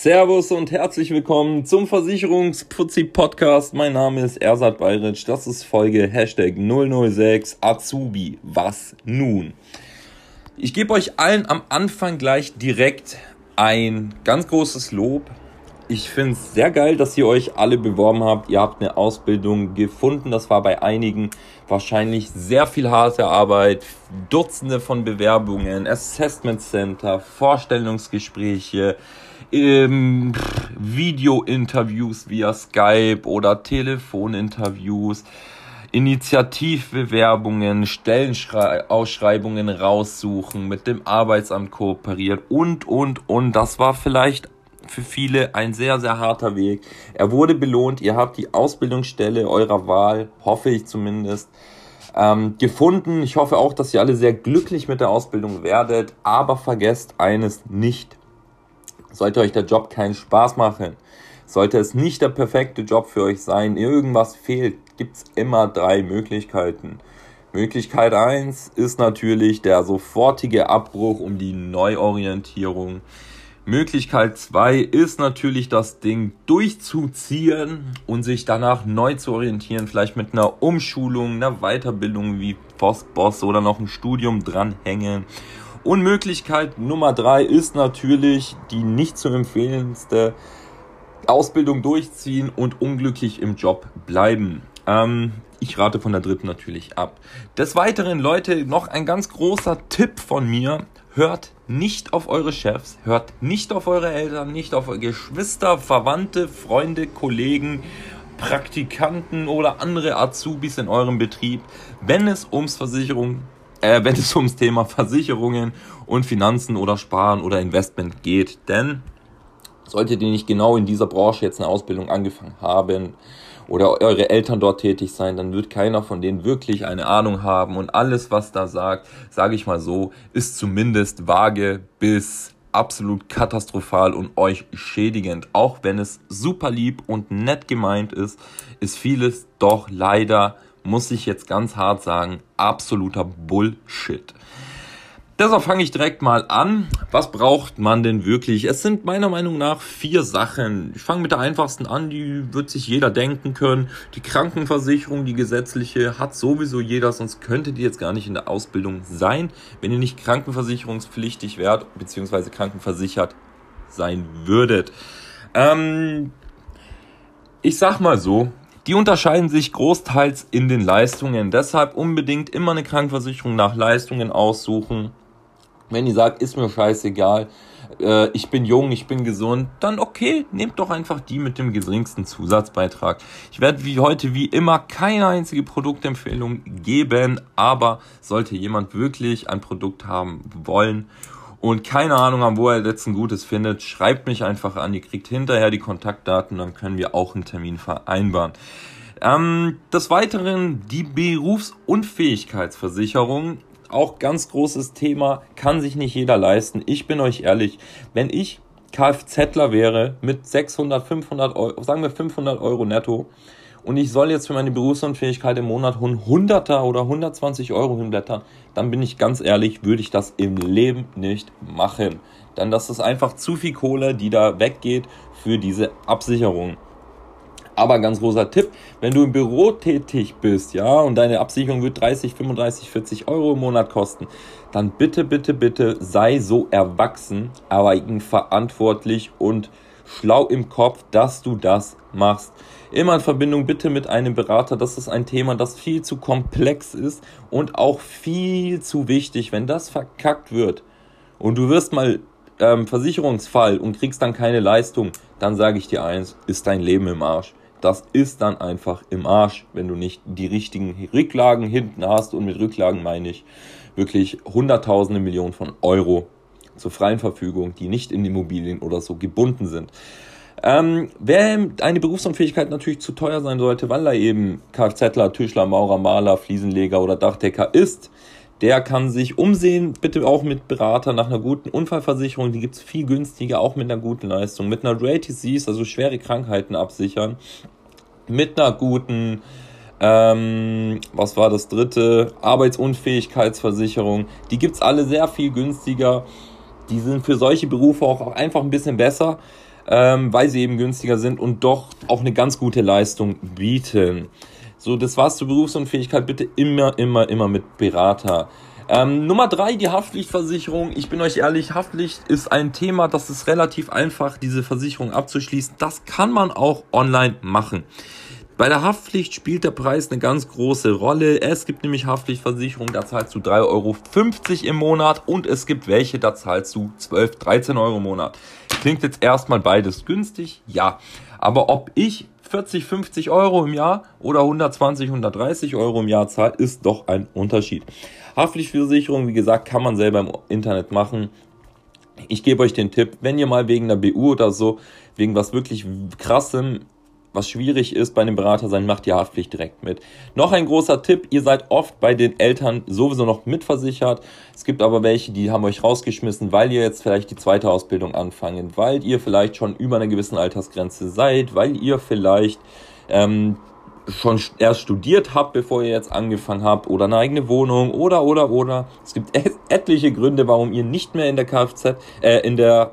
Servus und herzlich willkommen zum Versicherungsputzi Podcast. Mein Name ist Ersat Bayritsch. Das ist Folge Hashtag 006 Azubi. Was nun? Ich gebe euch allen am Anfang gleich direkt ein ganz großes Lob. Ich finde es sehr geil, dass ihr euch alle beworben habt. Ihr habt eine Ausbildung gefunden. Das war bei einigen wahrscheinlich sehr viel harte Arbeit. Dutzende von Bewerbungen, Assessment Center, Vorstellungsgespräche, ähm, Video-Interviews via Skype oder Telefoninterviews. Initiativbewerbungen, Stellenausschreibungen raussuchen, mit dem Arbeitsamt kooperieren und, und, und. Das war vielleicht für viele ein sehr, sehr harter Weg. Er wurde belohnt. Ihr habt die Ausbildungsstelle eurer Wahl, hoffe ich zumindest, ähm, gefunden. Ich hoffe auch, dass ihr alle sehr glücklich mit der Ausbildung werdet. Aber vergesst eines nicht. Sollte euch der Job keinen Spaß machen, sollte es nicht der perfekte Job für euch sein, irgendwas fehlt, gibt's immer drei Möglichkeiten. Möglichkeit eins ist natürlich der sofortige Abbruch um die Neuorientierung. Möglichkeit 2 ist natürlich das Ding durchzuziehen und sich danach neu zu orientieren, vielleicht mit einer Umschulung, einer Weiterbildung wie Postboss oder noch ein Studium dranhängen. Und Möglichkeit Nummer 3 ist natürlich die nicht zu empfehlendste Ausbildung durchziehen und unglücklich im Job bleiben. Ähm, ich rate von der dritten natürlich ab. Des Weiteren, Leute, noch ein ganz großer Tipp von mir. Hört nicht auf eure Chefs, hört nicht auf eure Eltern, nicht auf eure Geschwister, Verwandte, Freunde, Kollegen, Praktikanten oder andere Azubis in eurem Betrieb, wenn es ums Versicherung, äh, wenn es ums Thema Versicherungen und Finanzen oder Sparen oder Investment geht. Denn solltet ihr nicht genau in dieser Branche jetzt eine Ausbildung angefangen haben, oder eure Eltern dort tätig sein, dann wird keiner von denen wirklich eine Ahnung haben und alles, was da sagt, sage ich mal so, ist zumindest vage bis absolut katastrophal und euch schädigend. Auch wenn es super lieb und nett gemeint ist, ist vieles doch leider, muss ich jetzt ganz hart sagen, absoluter Bullshit. Deshalb fange ich direkt mal an. Was braucht man denn wirklich? Es sind meiner Meinung nach vier Sachen. Ich fange mit der einfachsten an, die wird sich jeder denken können. Die Krankenversicherung, die gesetzliche, hat sowieso jeder, sonst könntet ihr jetzt gar nicht in der Ausbildung sein, wenn ihr nicht krankenversicherungspflichtig wärt, beziehungsweise krankenversichert sein würdet. Ähm, ich sag mal so, die unterscheiden sich großteils in den Leistungen. Deshalb unbedingt immer eine Krankenversicherung nach Leistungen aussuchen. Wenn ihr sagt, ist mir scheißegal, äh, ich bin jung, ich bin gesund, dann okay, nehmt doch einfach die mit dem geringsten Zusatzbeitrag. Ich werde wie heute wie immer keine einzige Produktempfehlung geben, aber sollte jemand wirklich ein Produkt haben wollen und keine Ahnung haben, wo er jetzt ein gutes findet, schreibt mich einfach an. Ihr kriegt hinterher die Kontaktdaten, dann können wir auch einen Termin vereinbaren. Ähm, des Weiteren die Berufsunfähigkeitsversicherung auch ganz großes Thema, kann sich nicht jeder leisten. Ich bin euch ehrlich, wenn ich Kfzler wäre mit 600, 500 Euro, sagen wir 500 Euro netto und ich soll jetzt für meine Berufsunfähigkeit im Monat 100er oder 120 Euro hinblättern, dann bin ich ganz ehrlich, würde ich das im Leben nicht machen. Denn das ist einfach zu viel Kohle, die da weggeht für diese Absicherung. Aber ganz großer Tipp, wenn du im Büro tätig bist, ja, und deine Absicherung wird 30, 35, 40 Euro im Monat kosten, dann bitte, bitte, bitte sei so erwachsen, aber verantwortlich und schlau im Kopf, dass du das machst. Immer in Verbindung bitte mit einem Berater. Das ist ein Thema, das viel zu komplex ist und auch viel zu wichtig. Wenn das verkackt wird und du wirst mal ähm, Versicherungsfall und kriegst dann keine Leistung, dann sage ich dir eins, ist dein Leben im Arsch das ist dann einfach im Arsch, wenn du nicht die richtigen Rücklagen hinten hast. Und mit Rücklagen meine ich wirklich Hunderttausende Millionen von Euro zur freien Verfügung, die nicht in Immobilien oder so gebunden sind. Ähm, wer eine Berufsunfähigkeit natürlich zu teuer sein sollte, weil er eben Kfzler, Tischler, Maurer, Maler, Fliesenleger oder Dachdecker ist, der kann sich umsehen, bitte auch mit Berater nach einer guten Unfallversicherung, die gibt's viel günstiger, auch mit einer guten Leistung, mit einer Rare Disease, also schwere Krankheiten absichern, mit einer guten, ähm, was war das dritte, Arbeitsunfähigkeitsversicherung, die gibt's alle sehr viel günstiger, die sind für solche Berufe auch einfach ein bisschen besser, ähm, weil sie eben günstiger sind und doch auch eine ganz gute Leistung bieten. So, das war's zur Berufsunfähigkeit. Bitte immer, immer, immer mit Berater. Ähm, Nummer drei, die Haftpflichtversicherung. Ich bin euch ehrlich, Haftpflicht ist ein Thema, das ist relativ einfach, diese Versicherung abzuschließen. Das kann man auch online machen. Bei der Haftpflicht spielt der Preis eine ganz große Rolle. Es gibt nämlich Haftpflichtversicherung, da zahlst du 3,50 Euro im Monat und es gibt welche, da zahlst du 12, 13 Euro im Monat. Klingt jetzt erstmal beides günstig, ja. Aber ob ich 40, 50 Euro im Jahr oder 120, 130 Euro im Jahr zahle, ist doch ein Unterschied. Haftpflichtversicherung, wie gesagt, kann man selber im Internet machen. Ich gebe euch den Tipp, wenn ihr mal wegen der BU oder so, wegen was wirklich krassem was schwierig ist bei einem Berater sein, macht die Haftpflicht direkt mit. Noch ein großer Tipp, ihr seid oft bei den Eltern sowieso noch mitversichert. Es gibt aber welche, die haben euch rausgeschmissen, weil ihr jetzt vielleicht die zweite Ausbildung anfangen, weil ihr vielleicht schon über einer gewissen Altersgrenze seid, weil ihr vielleicht ähm, schon erst studiert habt, bevor ihr jetzt angefangen habt, oder eine eigene Wohnung, oder, oder, oder. Es gibt etliche Gründe, warum ihr nicht mehr in der Kfz, äh, in der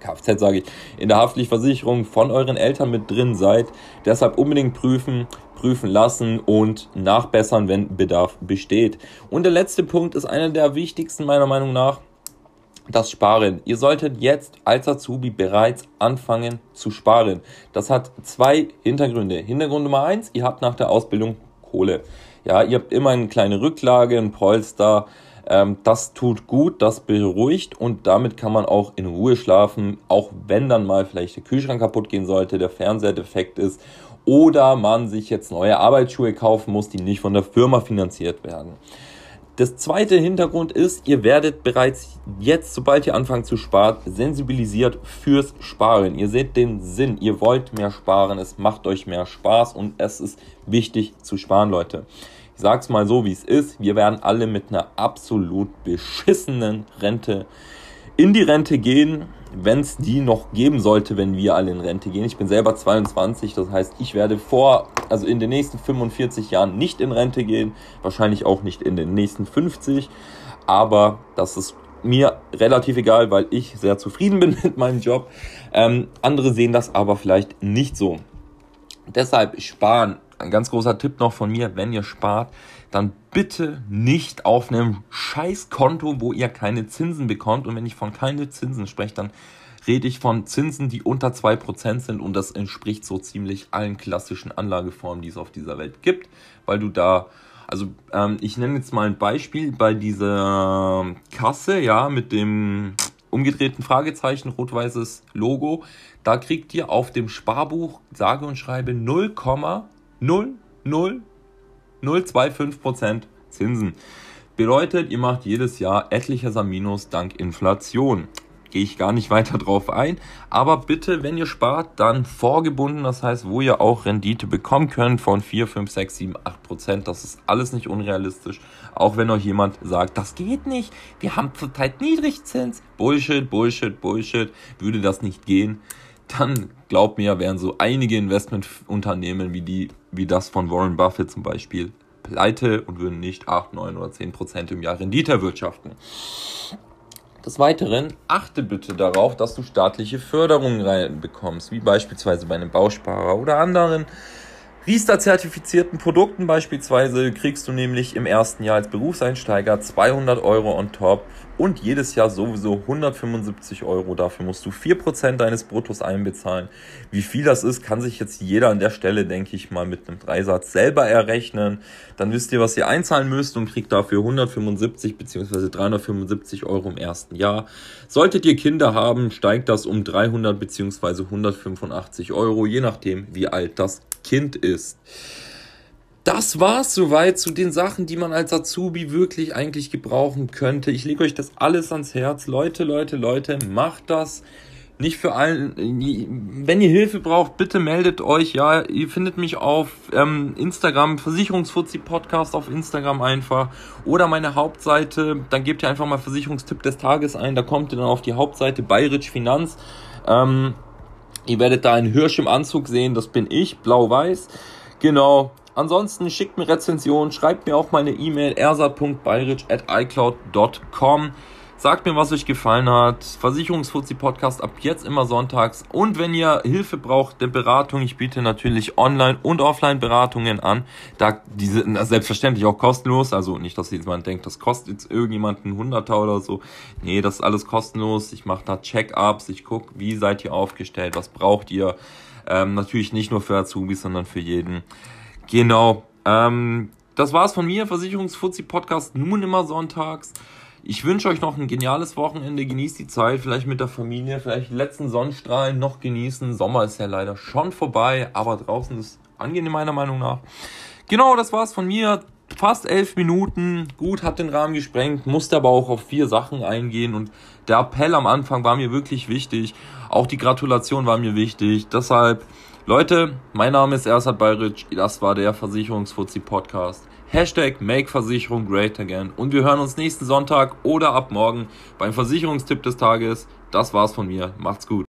Kfz sage ich, in der Haftpflichtversicherung von euren Eltern mit drin seid. Deshalb unbedingt prüfen, prüfen lassen und nachbessern, wenn Bedarf besteht. Und der letzte Punkt ist einer der wichtigsten meiner Meinung nach. Das Sparen. Ihr solltet jetzt als Azubi bereits anfangen zu sparen. Das hat zwei Hintergründe. Hintergrund Nummer eins, ihr habt nach der Ausbildung Kohle. Ja, ihr habt immer eine kleine Rücklage, ein Polster, ähm, das tut gut, das beruhigt und damit kann man auch in Ruhe schlafen, auch wenn dann mal vielleicht der Kühlschrank kaputt gehen sollte, der Fernseher defekt ist oder man sich jetzt neue Arbeitsschuhe kaufen muss, die nicht von der Firma finanziert werden. Das zweite Hintergrund ist, ihr werdet bereits jetzt, sobald ihr anfangt zu sparen, sensibilisiert fürs Sparen. Ihr seht den Sinn, ihr wollt mehr sparen, es macht euch mehr Spaß und es ist wichtig zu sparen, Leute. Ich sag's mal so, wie es ist. Wir werden alle mit einer absolut beschissenen Rente in die Rente gehen, wenn es die noch geben sollte, wenn wir alle in Rente gehen. Ich bin selber 22, das heißt, ich werde vor, also in den nächsten 45 Jahren nicht in Rente gehen, wahrscheinlich auch nicht in den nächsten 50, aber das ist mir relativ egal, weil ich sehr zufrieden bin mit meinem Job. Ähm, andere sehen das aber vielleicht nicht so. Deshalb sparen ein ganz großer Tipp noch von mir, wenn ihr spart, dann bitte nicht auf einem Scheißkonto, wo ihr keine Zinsen bekommt. Und wenn ich von keine Zinsen spreche, dann rede ich von Zinsen, die unter 2% sind. Und das entspricht so ziemlich allen klassischen Anlageformen, die es auf dieser Welt gibt, weil du da, also ähm, ich nenne jetzt mal ein Beispiel bei dieser Kasse, ja, mit dem umgedrehten Fragezeichen, rot-weißes Logo, da kriegt ihr auf dem Sparbuch sage und schreibe 0, 0,025% Zinsen. Bedeutet, ihr macht jedes Jahr etliches Minus dank Inflation. Gehe ich gar nicht weiter drauf ein. Aber bitte, wenn ihr spart, dann vorgebunden. Das heißt, wo ihr auch Rendite bekommen könnt von 4, 5, 6, 7, 8 Prozent. Das ist alles nicht unrealistisch. Auch wenn euch jemand sagt, das geht nicht. Wir haben zurzeit Niedrigzins. Bullshit, Bullshit, Bullshit. Würde das nicht gehen dann glaubt mir, wären so einige Investmentunternehmen wie die, wie das von Warren Buffett zum Beispiel, pleite und würden nicht 8, 9 oder 10 Prozent im Jahr Rendite erwirtschaften. Des Weiteren achte bitte darauf, dass du staatliche Förderungen reinbekommst, wie beispielsweise bei einem Bausparer oder anderen Riester-zertifizierten Produkten beispielsweise kriegst du nämlich im ersten Jahr als Berufseinsteiger 200 Euro on top und jedes Jahr sowieso 175 Euro. Dafür musst du 4% deines Bruttos einbezahlen. Wie viel das ist, kann sich jetzt jeder an der Stelle, denke ich mal, mit einem Dreisatz selber errechnen. Dann wisst ihr, was ihr einzahlen müsst und kriegt dafür 175 bzw. 375 Euro im ersten Jahr. Solltet ihr Kinder haben, steigt das um 300 bzw. 185 Euro, je nachdem, wie alt das Kind ist. Das war's soweit zu den Sachen, die man als Azubi wirklich eigentlich gebrauchen könnte. Ich lege euch das alles ans Herz. Leute, Leute, Leute, macht das. Nicht für allen. Wenn ihr Hilfe braucht, bitte meldet euch. Ja, ihr findet mich auf ähm, Instagram, Versicherungsfuzzi Podcast auf Instagram einfach. Oder meine Hauptseite. Dann gebt ihr einfach mal Versicherungstipp des Tages ein. Da kommt ihr dann auf die Hauptseite Bayerisch Finanz. Ähm, Ihr werdet da einen Hirsch im Anzug sehen, das bin ich, blau-weiß. Genau. Ansonsten schickt mir Rezensionen, schreibt mir auch mal eine E-Mail ersat.bayric.icloud.com. Sagt mir, was euch gefallen hat. Versicherungsfuzzi Podcast ab jetzt immer sonntags. Und wenn ihr Hilfe braucht der Beratung, ich biete natürlich Online- und Offline-Beratungen an. Da diese selbstverständlich auch kostenlos. Also nicht, dass jemand denkt, das kostet jetzt irgendjemanden Hunderter oder so. Nee, das ist alles kostenlos. Ich mache da Check-ups. Ich gucke, wie seid ihr aufgestellt, was braucht ihr. Ähm, natürlich nicht nur für Azubis, sondern für jeden. Genau. Ähm, das war's von mir. Versicherungsfuzzi Podcast nun immer sonntags. Ich wünsche euch noch ein geniales Wochenende. Genießt die Zeit, vielleicht mit der Familie, vielleicht die letzten Sonnenstrahlen noch genießen. Sommer ist ja leider schon vorbei, aber draußen ist angenehm meiner Meinung nach. Genau, das war's von mir. Fast elf Minuten. Gut, hat den Rahmen gesprengt, musste aber auch auf vier Sachen eingehen und der Appell am Anfang war mir wirklich wichtig. Auch die Gratulation war mir wichtig. Deshalb, Leute, mein Name ist Ersat Bayric. Das war der Versicherungsfuzzi Podcast. Hashtag Make Versicherung Great Again. Und wir hören uns nächsten Sonntag oder ab morgen beim Versicherungstipp des Tages. Das war's von mir. Macht's gut.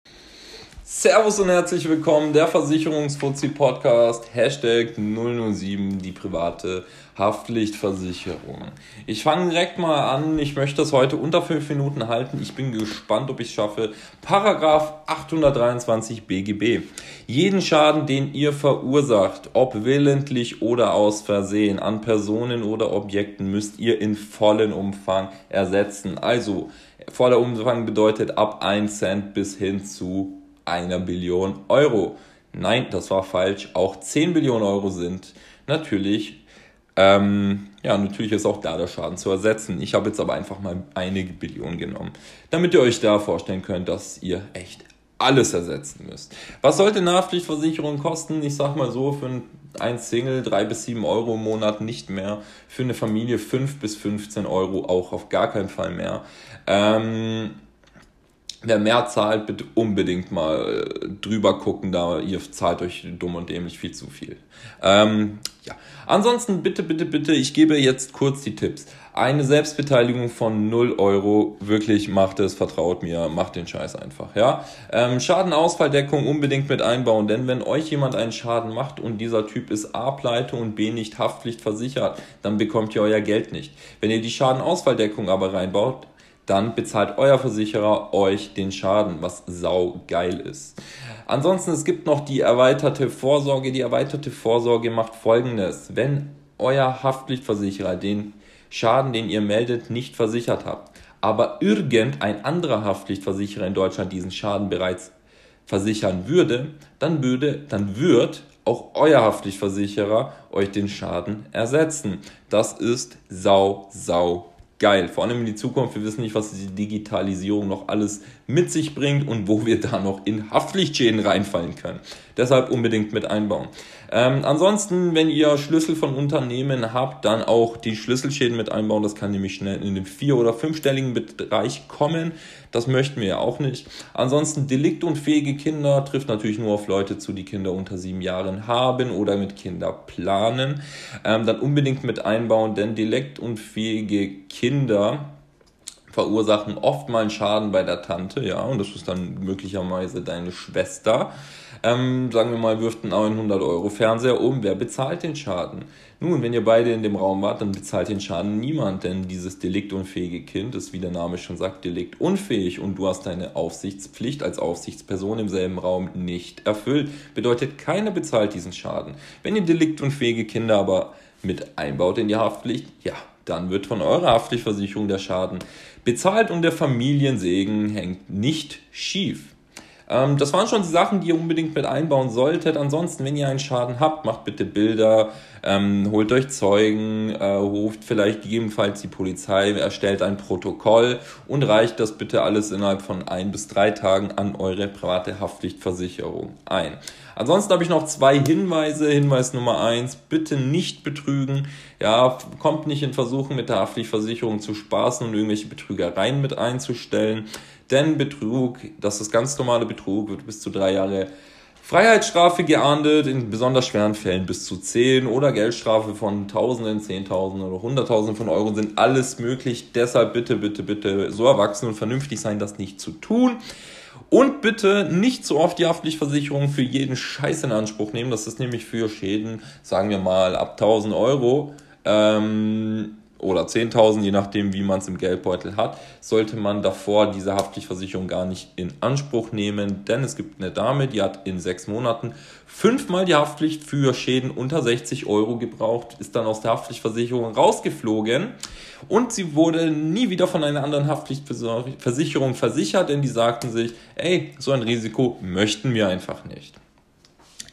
Servus und herzlich willkommen, der Versicherungsfuzzi Podcast, Hashtag 007, die private Haftpflichtversicherung. Ich fange direkt mal an, ich möchte das heute unter 5 Minuten halten, ich bin gespannt, ob ich es schaffe. Paragraph 823 BGB. Jeden Schaden, den ihr verursacht, ob willentlich oder aus Versehen, an Personen oder Objekten, müsst ihr in vollen Umfang ersetzen. Also, voller Umfang bedeutet ab 1 Cent bis hin zu einer Billion Euro. Nein, das war falsch. Auch 10 Billionen Euro sind natürlich, ähm, ja, natürlich ist auch da der Schaden zu ersetzen. Ich habe jetzt aber einfach mal einige Billionen genommen, damit ihr euch da vorstellen könnt, dass ihr echt alles ersetzen müsst. Was sollte eine Haftpflichtversicherung kosten? Ich sag mal so, für ein Single 3 bis 7 Euro im Monat nicht mehr. Für eine Familie 5 bis 15 Euro auch auf gar keinen Fall mehr. Ähm, Wer mehr zahlt, bitte unbedingt mal äh, drüber gucken, da ihr zahlt euch dumm und dämlich viel zu viel. Ähm, ja. Ansonsten bitte, bitte, bitte, ich gebe jetzt kurz die Tipps. Eine Selbstbeteiligung von 0 Euro, wirklich macht es, vertraut mir, macht den Scheiß einfach, ja. Ähm, Schadenausfalldeckung unbedingt mit einbauen, denn wenn euch jemand einen Schaden macht und dieser Typ ist A, pleite und B, nicht Haftpflicht versichert, dann bekommt ihr euer Geld nicht. Wenn ihr die Schadenausfalldeckung aber reinbaut, dann bezahlt euer Versicherer euch den Schaden, was sau geil ist. Ansonsten, es gibt noch die erweiterte Vorsorge. Die erweiterte Vorsorge macht folgendes. Wenn euer Haftpflichtversicherer den Schaden, den ihr meldet, nicht versichert habt, aber irgendein anderer Haftpflichtversicherer in Deutschland diesen Schaden bereits versichern würde, dann würde, dann wird auch euer Haftpflichtversicherer euch den Schaden ersetzen. Das ist sau, sau geil. Vor allem in die Zukunft. Wir wissen nicht, was die Digitalisierung noch alles mit sich bringt und wo wir da noch in Haftpflichtschäden reinfallen können. Deshalb unbedingt mit einbauen. Ähm, ansonsten, wenn ihr Schlüssel von Unternehmen habt, dann auch die Schlüsselschäden mit einbauen. Das kann nämlich schnell in den vier- oder fünfstelligen Bereich kommen. Das möchten wir ja auch nicht. Ansonsten deliktunfähige Kinder trifft natürlich nur auf Leute zu, die Kinder unter sieben Jahren haben oder mit Kinder planen. Ähm, dann unbedingt mit einbauen, denn deliktunfähige Kinder verursachen oft mal einen Schaden bei der Tante, ja, und das ist dann möglicherweise deine Schwester. Ähm, sagen wir mal, wirft einen 900 Euro Fernseher um. Wer bezahlt den Schaden? Nun, wenn ihr beide in dem Raum wart, dann bezahlt den Schaden niemand, denn dieses deliktunfähige Kind ist, wie der Name schon sagt, deliktunfähig und du hast deine Aufsichtspflicht als Aufsichtsperson im selben Raum nicht erfüllt. Bedeutet, keiner bezahlt diesen Schaden. Wenn ihr deliktunfähige Kinder aber mit einbaut in die Haftpflicht, ja, dann wird von eurer Haftpflichtversicherung der Schaden bezahlt und der Familiensegen hängt nicht schief. Ähm, das waren schon die Sachen, die ihr unbedingt mit einbauen solltet. Ansonsten, wenn ihr einen Schaden habt, macht bitte Bilder, ähm, holt euch Zeugen, äh, ruft vielleicht gegebenenfalls die Polizei, erstellt ein Protokoll und reicht das bitte alles innerhalb von ein bis drei Tagen an eure private Haftpflichtversicherung ein. Ansonsten habe ich noch zwei Hinweise. Hinweis Nummer eins, bitte nicht betrügen. Ja, kommt nicht in Versuchen, mit der Haftpflichtversicherung zu spaßen und irgendwelche Betrügereien mit einzustellen. Denn Betrug, das ist ganz normale Betrug, wird bis zu drei Jahre Freiheitsstrafe geahndet, in besonders schweren Fällen bis zu 10 oder Geldstrafe von Tausenden, Zehntausenden oder Hunderttausenden von Euro sind alles möglich. Deshalb bitte, bitte, bitte so erwachsen und vernünftig sein, das nicht zu tun. Und bitte nicht so oft die Haftpflichtversicherung für jeden Scheiß in Anspruch nehmen. Das ist nämlich für Schäden, sagen wir mal, ab 1000 Euro. Ähm, oder 10.000, je nachdem, wie man es im Geldbeutel hat, sollte man davor diese Haftpflichtversicherung gar nicht in Anspruch nehmen, denn es gibt eine Dame, die hat in sechs Monaten fünfmal die Haftpflicht für Schäden unter 60 Euro gebraucht, ist dann aus der Haftpflichtversicherung rausgeflogen und sie wurde nie wieder von einer anderen Haftpflichtversicherung versichert, denn die sagten sich, ey, so ein Risiko möchten wir einfach nicht.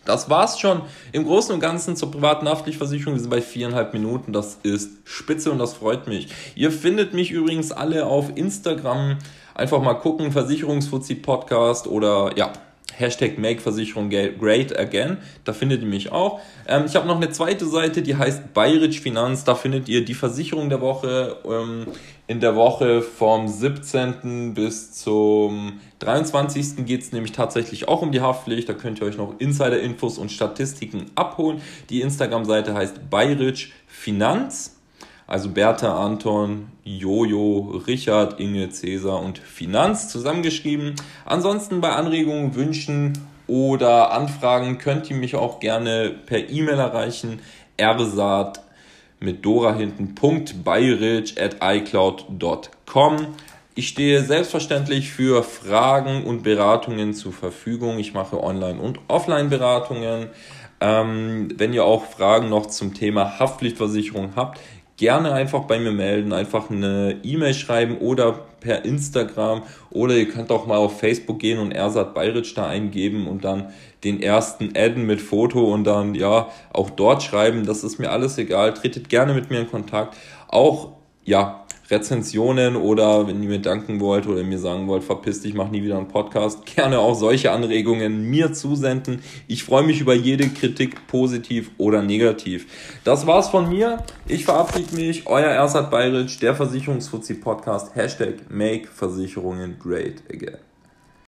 Das war's schon im Großen und Ganzen zur privaten Haftpflichtversicherung. Wir sind bei viereinhalb Minuten. Das ist spitze und das freut mich. Ihr findet mich übrigens alle auf Instagram. Einfach mal gucken, Versicherungsfuzzi Podcast oder ja, Hashtag Make Versicherung Great Again. Da findet ihr mich auch. Ähm, ich habe noch eine zweite Seite, die heißt Bayerich Finanz. Da findet ihr die Versicherung der Woche. Ähm, in der Woche vom 17. bis zum 23. geht es nämlich tatsächlich auch um die Haftpflicht. Da könnt ihr euch noch Insider-Infos und Statistiken abholen. Die Instagram-Seite heißt Bayerich Finanz. Also Bertha, Anton, Jojo, Richard, Inge, Cäsar und Finanz zusammengeschrieben. Ansonsten bei Anregungen, Wünschen oder Anfragen könnt ihr mich auch gerne per E-Mail erreichen. ersat mit Dora hinten, Bayerich at iCloud.com. Ich stehe selbstverständlich für Fragen und Beratungen zur Verfügung. Ich mache Online- und Offline-Beratungen. Ähm, wenn ihr auch Fragen noch zum Thema Haftpflichtversicherung habt, gerne einfach bei mir melden, einfach eine E-Mail schreiben oder per Instagram oder ihr könnt auch mal auf Facebook gehen und Ersat Bayritsch da eingeben und dann den ersten adden mit Foto und dann ja auch dort schreiben. Das ist mir alles egal. Tretet gerne mit mir in Kontakt. Auch ja, Rezensionen oder wenn ihr mir danken wollt oder mir sagen wollt, verpiss dich, mach nie wieder einen Podcast, gerne auch solche Anregungen mir zusenden. Ich freue mich über jede Kritik, positiv oder negativ. Das war's von mir. Ich verabschiede mich. Euer Ersat Bayritsch, der Versicherungsfuzzi Podcast. Hashtag Make Versicherungen Great Again.